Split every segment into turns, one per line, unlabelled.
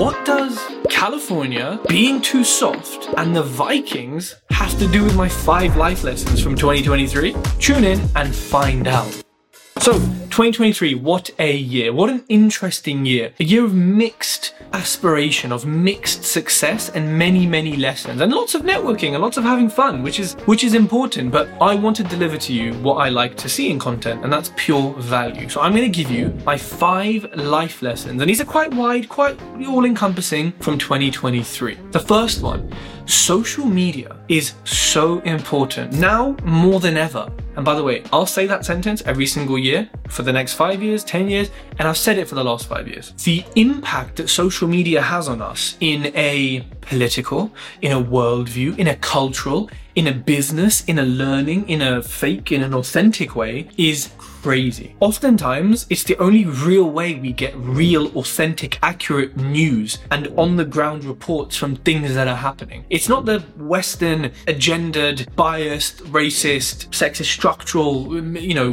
What does California being too soft and the Vikings have to do with my five life lessons from 2023? Tune in and find out. So, 2023, what a year. What an interesting year. A year of mixed aspiration, of mixed success and many, many lessons and lots of networking and lots of having fun, which is, which is important. But I want to deliver to you what I like to see in content and that's pure value. So I'm going to give you my five life lessons and these are quite wide, quite all encompassing from 2023. The first one, social media is so important now more than ever. And by the way, I'll say that sentence every single year for the next five years, 10 years, and I've said it for the last five years. The impact that social media has on us in a political, in a worldview, in a cultural, in a business, in a learning, in a fake, in an authentic way is crazy. Oftentimes, it's the only real way we get real, authentic, accurate news and on the ground reports from things that are happening. It's not the Western, agendaed, biased, racist, sexist, structural, you know,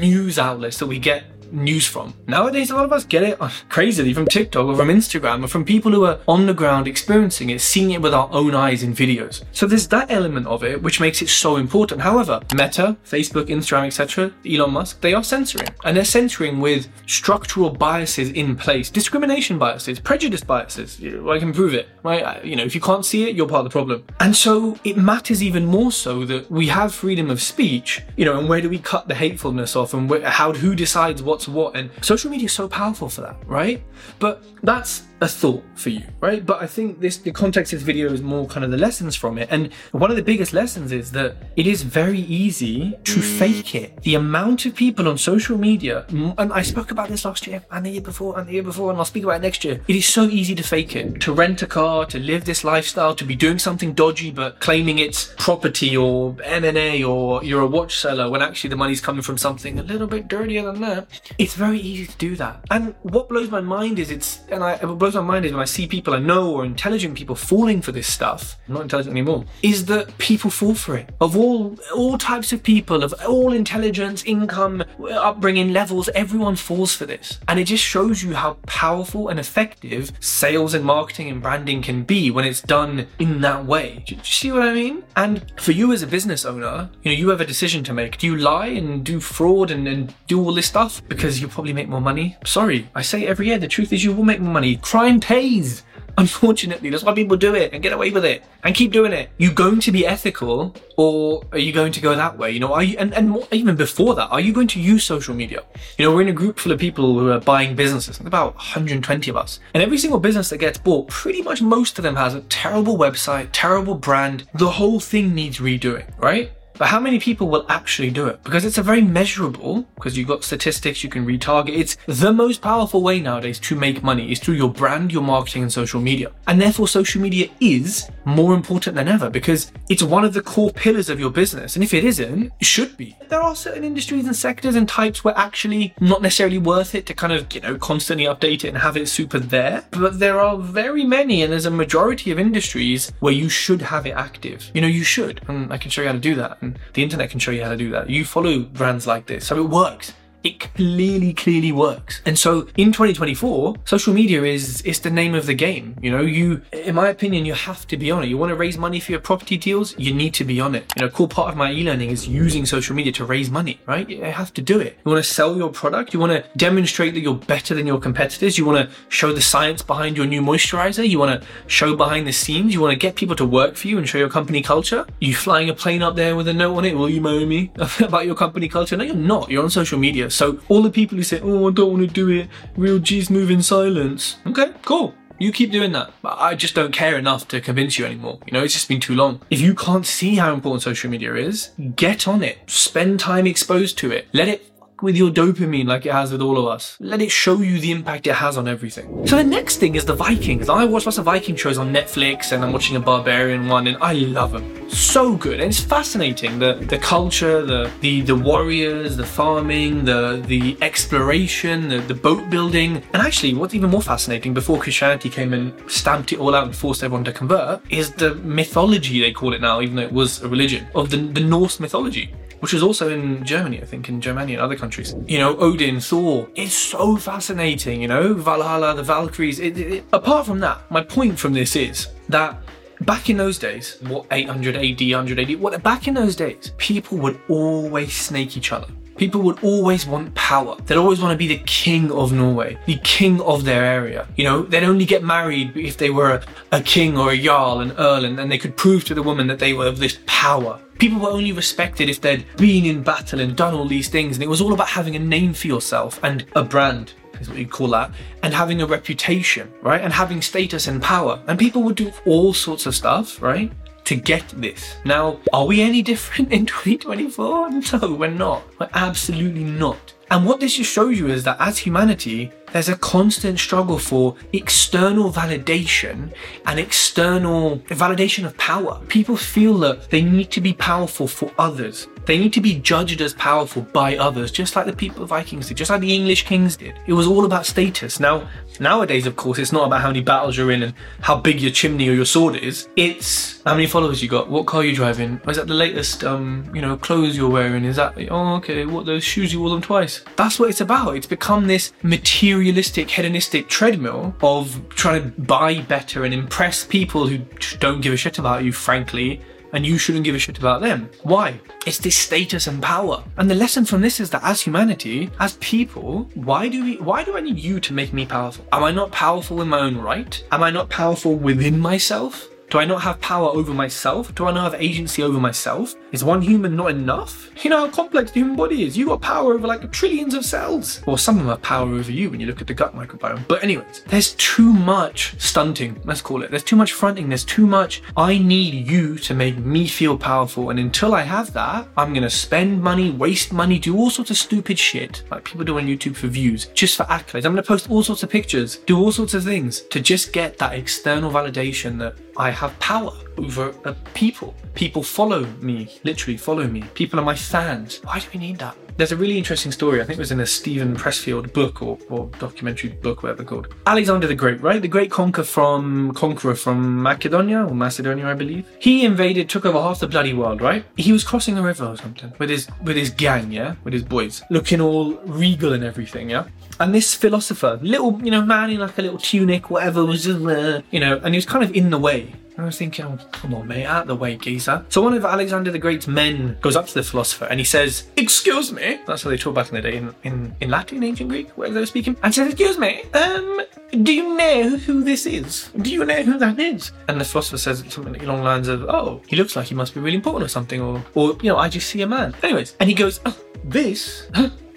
news outlets that we get news from. Nowadays, a lot of us get it uh, crazily from TikTok or from Instagram or from people who are on the ground experiencing it, seeing it with our own eyes in videos. So there's that element of it which makes it so important. However, Meta, Facebook, Instagram, etc., Elon Musk, they are censoring. And they're censoring with structural biases in place, discrimination biases, prejudice biases. I can prove it, right? You know, if you can't see it, you're part of the problem. And so it matters even more so that we have freedom of speech, you know, and where do we cut the hatefulness off and where, how, who decides what what's what. And social media is so powerful for that, right? But that's a thought for you, right? But I think this the context of this video is more kind of the lessons from it. And one of the biggest lessons is that it is very easy to mm. fake it. The amount of people on social media, and I spoke about this last year and the year before and the year before, and I'll speak about it next year. It is so easy to fake it, to rent a car, to live this lifestyle, to be doing something dodgy but claiming it's property or M&A or you're a watch seller when actually the money's coming from something a little bit dirtier than that. It's very easy to do that. And what blows my mind is it's, and I, what blows my mind is when I see people I know or intelligent people falling for this stuff, I'm not intelligent anymore, is that people fall for it. Of all, all types of people, of all intelligence, income, upbringing levels, everyone falls for this. And it just shows you how powerful and effective sales and marketing and branding can be when it's done in that way. Do you see what I mean? And for you as a business owner, you know, you have a decision to make. Do you lie and do fraud and, and do all this stuff because you probably make more money? Sorry, I say every year, the truth is you will make more money. Crime pays. Unfortunately, that's why people do it and get away with it and keep doing it. You going to be ethical or are you going to go that way? You know, are you, and, and more, even before that, are you going to use social media? You know, we're in a group full of people who are buying businesses, about 120 of us. And every single business that gets bought, pretty much most of them has a terrible website, terrible brand. The whole thing needs redoing, right? But how many people will actually do it? Because it's a very measurable, because you've got statistics, you can retarget. It's the most powerful way nowadays to make money is through your brand, your marketing, and social media. And therefore, social media is more important than ever because it's one of the core pillars of your business. And if it isn't, it should be. There are certain industries and sectors and types where actually not necessarily worth it to kind of, you know, constantly update it and have it super there. But there are very many, and there's a majority of industries where you should have it active. You know, you should. And I can show you how to do that. And the internet can show you how to do that. You follow brands like this, so it works it clearly clearly works. And so in 2024 social media is is the name of the game you know? You in my opinion you have to be on it. You want to raise money for your property deals you need to be on it. You know a cool part of my e-learning is using social media to raise money right? You have to do it. You want to sell your product you want to demonstrate that you're better than your competitors you want to show the science behind your new moisturizer you want to show behind the scenes you want to get people to work for you and show your company culture. You flying a plane up there with a note on it will you mow me? about your company culture. No you're not. You're on social media so all the people who say, "Oh, I don't want to do it," real G's move in silence. Okay, cool. You keep doing that. I just don't care enough to convince you anymore. You know, it's just been too long. If you can't see how important social media is, get on it. Spend time exposed to it. Let it with your dopamine like it has with all of us. Let it show you the impact it has on everything. So the next thing is the Vikings. I watch lots of Viking shows on Netflix and I'm watching a barbarian one and I love them. So good. And it's fascinating. The the culture, the the, the warriors, the farming, the the exploration, the, the boat building. And actually what's even more fascinating before Christianity came and stamped it all out and forced everyone to convert is the mythology they call it now, even though it was a religion, of the, the Norse mythology which was also in Germany, I think, in Germany and other countries. You know, Odin, Thor. It's so fascinating, you know, Valhalla, the Valkyries. It, it, it. Apart from that, my point from this is that back in those days, what 800 AD, 100 AD, what back in those days, people would always snake each other. People would always want power. They'd always want to be the king of Norway, the king of their area. You know, they'd only get married if they were a, a king or a jarl, an earl, and, and they could prove to the woman that they were of this power. People were only respected if they'd been in battle and done all these things, and it was all about having a name for yourself and a brand is what you'd call that, and having a reputation, right? And having status and power. And people would do all sorts of stuff, right? To get this. Now, are we any different in 2024? No, we're not. We're absolutely not. And what this just shows you is that as humanity, there's a constant struggle for external validation and external validation of power. People feel that they need to be powerful for others. They need to be judged as powerful by others, just like the people Vikings did, just like the English kings did. It was all about status. Now, nowadays, of course, it's not about how many battles you're in and how big your chimney or your sword is. It's how many followers you got, what car you're driving, is that the latest, um, you know, clothes you're wearing? Is that, oh, okay, what, those shoes you wore them twice? That's what it's about. It's become this materialistic, hedonistic treadmill of trying to buy better and impress people who don't give a shit about you, frankly, and you shouldn't give a shit about them. Why? It's this status and power. And the lesson from this is that as humanity, as people, why do we why do I need you to make me powerful? Am I not powerful in my own right? Am I not powerful within myself? Do I not have power over myself? Do I not have agency over myself? Is one human not enough? You know how complex the human body is. You got power over like trillions of cells. Or some of them have power over you when you look at the gut microbiome. But anyways, there's too much stunting, let's call it. There's too much fronting. There's too much. I need you to make me feel powerful. And until I have that, I'm gonna spend money, waste money, do all sorts of stupid shit like people do on YouTube for views, just for accolades. I'm gonna post all sorts of pictures, do all sorts of things to just get that external validation that I have power over uh, people. People follow me, literally follow me. People are my fans. Why do we need that? There's a really interesting story. I think it was in a Steven Pressfield book or, or documentary book, whatever called. Alexander the Great, right? The great conqueror from conqueror from Macedonia or Macedonia, I believe. He invaded, took over half the bloody world, right? He was crossing a river or something with his with his gang, yeah, with his boys, looking all regal and everything, yeah. And this philosopher, little, you know, man in like a little tunic, whatever, was just, uh, you know, and he was kind of in the way. I was thinking, oh, come on, mate, out the way, geezer. So one of Alexander the Great's men goes up to the philosopher and he says, Excuse me. That's how they talk back in the day in, in, in Latin, ancient Greek, whatever they were speaking. And says, Excuse me, um, do you know who this is? Do you know who that is? And the philosopher says something along the lines of, Oh, he looks like he must be really important or something, or, or you know, I just see a man. Anyways, and he goes, oh, This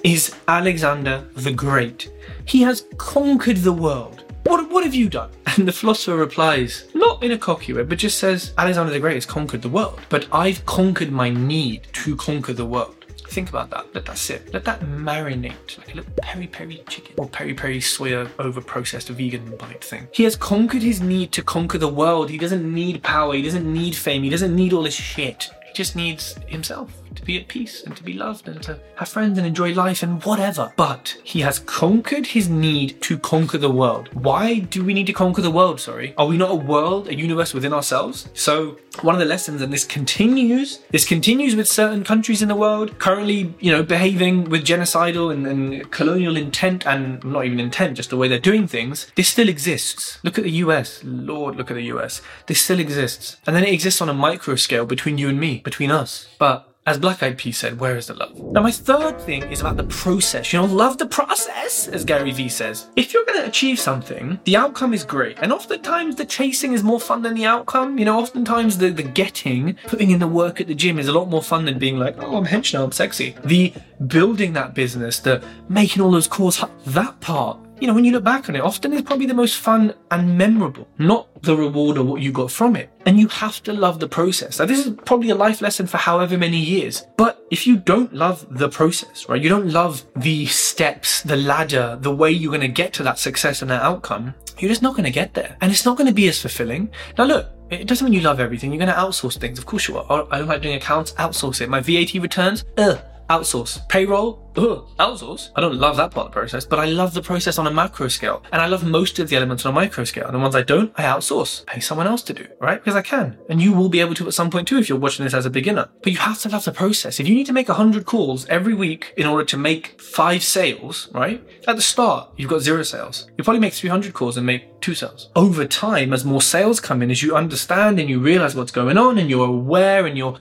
is Alexander the Great. He has conquered the world. What, what have you done? And the philosopher replies, not in a cocky way, but just says, Alexander the Great has conquered the world, but I've conquered my need to conquer the world. Think about that. Let that sit. Let that marinate like a little peri peri chicken or peri peri soya over processed vegan bite thing. He has conquered his need to conquer the world. He doesn't need power. He doesn't need fame. He doesn't need all this shit. He just needs himself to be at peace and to be loved and to have friends and enjoy life and whatever. But he has conquered his need to conquer the world. Why do we need to conquer the world? Sorry. Are we not a world, a universe within ourselves? So, one of the lessons, and this continues, this continues with certain countries in the world currently, you know, behaving with genocidal and, and colonial intent and not even intent, just the way they're doing things. This still exists. Look at the US. Lord, look at the US. This still exists. And then it exists on a micro scale between you and me, between us. But as Black Eyed Peas said, where is the love? Now, my third thing is about the process. You know, love the process, as Gary Vee says. If you're going to achieve something, the outcome is great. And oftentimes the chasing is more fun than the outcome. You know, oftentimes the, the getting, putting in the work at the gym is a lot more fun than being like, oh, I'm hench now, I'm sexy. The building that business, the making all those calls, that part you know, when you look back on it, often it's probably the most fun and memorable, not the reward or what you got from it. And you have to love the process. Now, this is probably a life lesson for however many years. But if you don't love the process, right, you don't love the steps, the ladder, the way you're going to get to that success and that outcome, you're just not going to get there. And it's not going to be as fulfilling. Now, look, it doesn't mean you love everything. You're going to outsource things. Of course you are. I don't like doing accounts. Outsource it. My VAT returns. Ugh outsource. Payroll, ugh, outsource. I don't love that part of the process, but I love the process on a macro scale. And I love most of the elements on a micro scale. And the ones I don't, I outsource. Pay someone else to do, right? Because I can. And you will be able to at some point too if you're watching this as a beginner. But you have to love the process. If you need to make 100 calls every week in order to make five sales, right? At the start, you've got zero sales. You probably make 300 calls and make two sales. Over time, as more sales come in, as you understand and you realize what's going on and you're aware and you're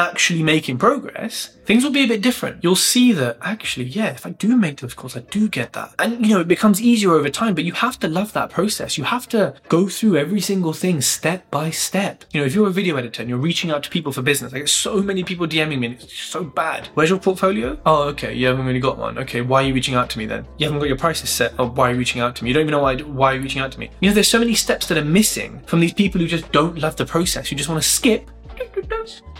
actually making progress, things will be a bit different. You'll see that actually, yeah, if I do make those calls, I do get that. And, you know, it becomes easier over time, but you have to love that process. You have to go through every single thing step by step. You know, if you're a video editor and you're reaching out to people for business, I get so many people DMing me and it's so bad. Where's your portfolio? Oh, okay. You haven't really got one. Okay. Why are you reaching out to me then? You haven't got your prices set. Oh, why are you reaching out to me? You don't even know why, why are you reaching out to me? You know, there's so many steps that are missing from these people who just don't love the process. You just want to skip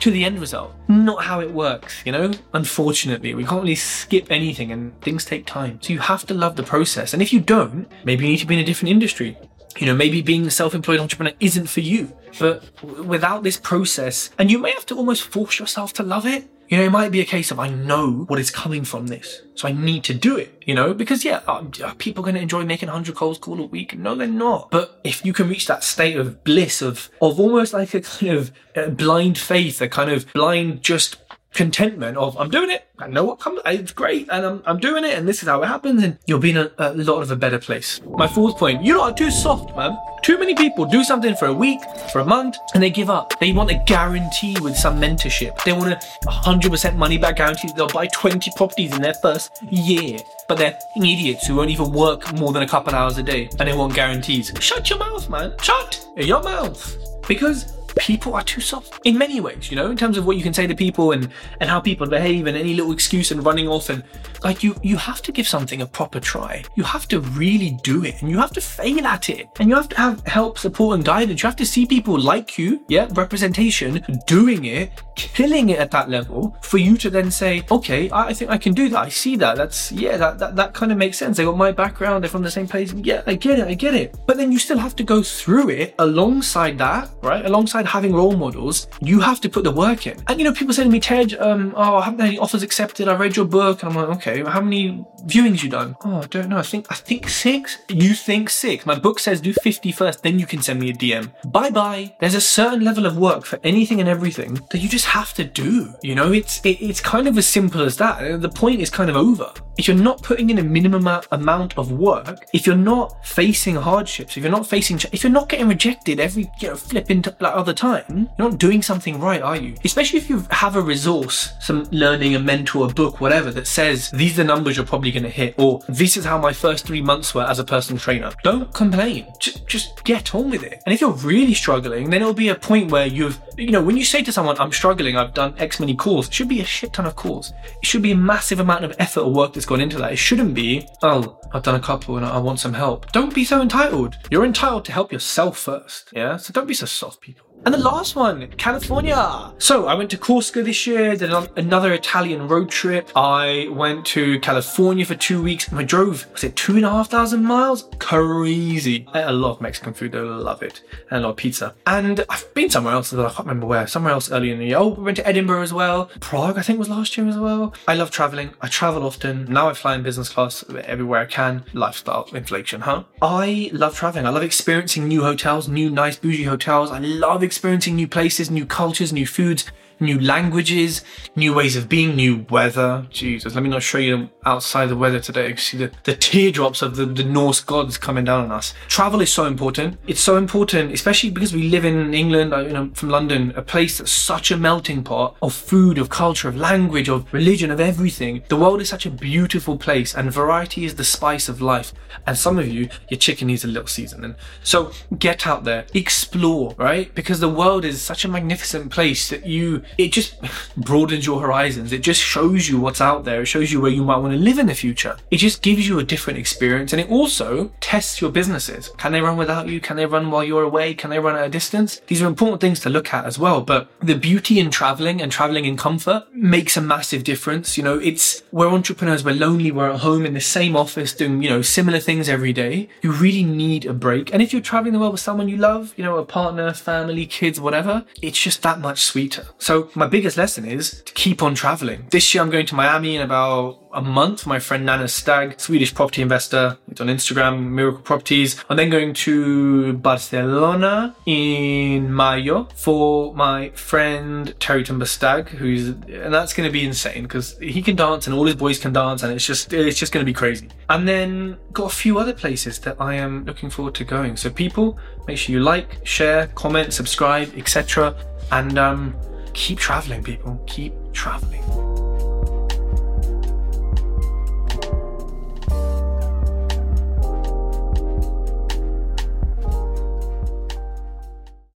to the end result. Not how it works, you know? Unfortunately, we can't really skip anything and things take time. So you have to love the process. And if you don't, maybe you need to be in a different industry. You know, maybe being a self employed entrepreneur isn't for you. But without this process, and you may have to almost force yourself to love it, you know, it might be a case of I know what is coming from this, so I need to do it. You know, because yeah, are people going to enjoy making 100 calls call a week? No, they're not. But if you can reach that state of bliss of of almost like a kind of uh, blind faith, a kind of blind just contentment of I'm doing it. I know what comes. It's great, and I'm, I'm doing it, and this is how it happens. And you'll be in a, a lot of a better place. My fourth point: you lot are too soft, man. Too many people do something for a week, for a month, and they give up. They want a guarantee with some mentorship. They want a 100% money back guarantee. They'll buy 20 properties in their first year. But they're idiots who won't even work more than a couple hours a day, and they want guarantees. Shut your mouth, man. Shut your mouth. Because people are too soft in many ways, you know, in terms of what you can say to people and, and how people behave and any little excuse and running off and like you you have to give something a proper try. You have to really do it and you have to fail at it. And you have to have help, support and guidance. You have to see people like you, yeah, representation, doing it, killing it at that level for you to then say, okay, I, think I can do that. I see that. That's yeah, that, that that kind of makes sense. They got my background, they're from the same place. Yeah, I get it, I get it. But then you still have to go through it alongside that, right? Alongside having role models, you have to put the work in. And you know, people say to me, Ted, um, oh, I haven't had any offers accepted. I read your book, I'm like, okay, how many viewings you done? Oh, I don't know. I think I think six. You think six? My book says do 50 first, then you can send me a DM. Bye bye. There's a certain level of work for anything and everything that you just have to do. You know, it's it, it's kind of as simple as that. The point is kind of over. If you're not putting in a minimum amount of work, if you're not facing hardships, if you're not facing, if you're not getting rejected every you know flipping like other time, you're not doing something right, are you? Especially if you have a resource, some learning, a mentor, a book, whatever, that says these are the numbers you're probably going to hit, or this is how my first three months were as a personal trainer. Don't complain. Just, just get on with it. And if you're really struggling, then it'll be a point where you've, you know, when you say to someone, I'm struggling, I've done X many calls, it should be a shit ton of calls. It should be a massive amount of effort or work that's gone into that. It shouldn't be, oh, I've done a couple and I want some help. Don't be so entitled. You're entitled to help yourself first. Yeah. So don't be so soft, people. And the last one, California. So I went to Corsica this year, did another Italian road trip. I went to California for two weeks and I drove, was it two and a half thousand miles? Crazy. I of Mexican food, I love it. And a lot of pizza. And I've been somewhere else, I can't remember where, somewhere else earlier in the year. Oh, we went to Edinburgh as well. Prague, I think was last year as well. I love traveling. I travel often. Now I fly in business class everywhere I can. Lifestyle, inflation, huh? I love traveling. I love experiencing new hotels, new nice bougie hotels. I love experiencing new places, new cultures, new foods, new languages, new ways of being, new weather. Jesus, let me not show you outside the weather today. You See the, the teardrops of the, the Norse gods coming down on us. Travel is so important. It's so important, especially because we live in England, uh, you know, from London, a place that's such a melting pot of food, of culture, of language, of religion, of everything. The world is such a beautiful place and variety is the spice of life. And some of you, your chicken needs a little seasoning. So get out there, explore, right? Because the world is such a magnificent place that you it just broadens your horizons. It just shows you what's out there. It shows you where you might want to live in the future. It just gives you a different experience and it also tests your businesses. Can they run without you? Can they run while you're away? Can they run at a distance? These are important things to look at as well. But the beauty in traveling and traveling in comfort makes a massive difference. You know, it's, we're entrepreneurs, we're lonely, we're at home in the same office doing, you know, similar things every day. You really need a break. And if you're traveling the world with someone you love, you know, a partner, family, kids, whatever, it's just that much sweeter. So my biggest lesson is to keep on traveling. This year I'm going to Miami in about a month. My friend Nana Stag, Swedish property investor, it's on Instagram, Miracle Properties. I'm then going to Barcelona in Mayo for my friend Terry Timber Stag, who's, and that's going to be insane because he can dance and all his boys can dance and it's just, it's just going to be crazy. And then got a few other places that I am looking forward to going. So people, make sure you like, share, comment, subscribe, etc. And um, keep traveling, people. Keep traveling.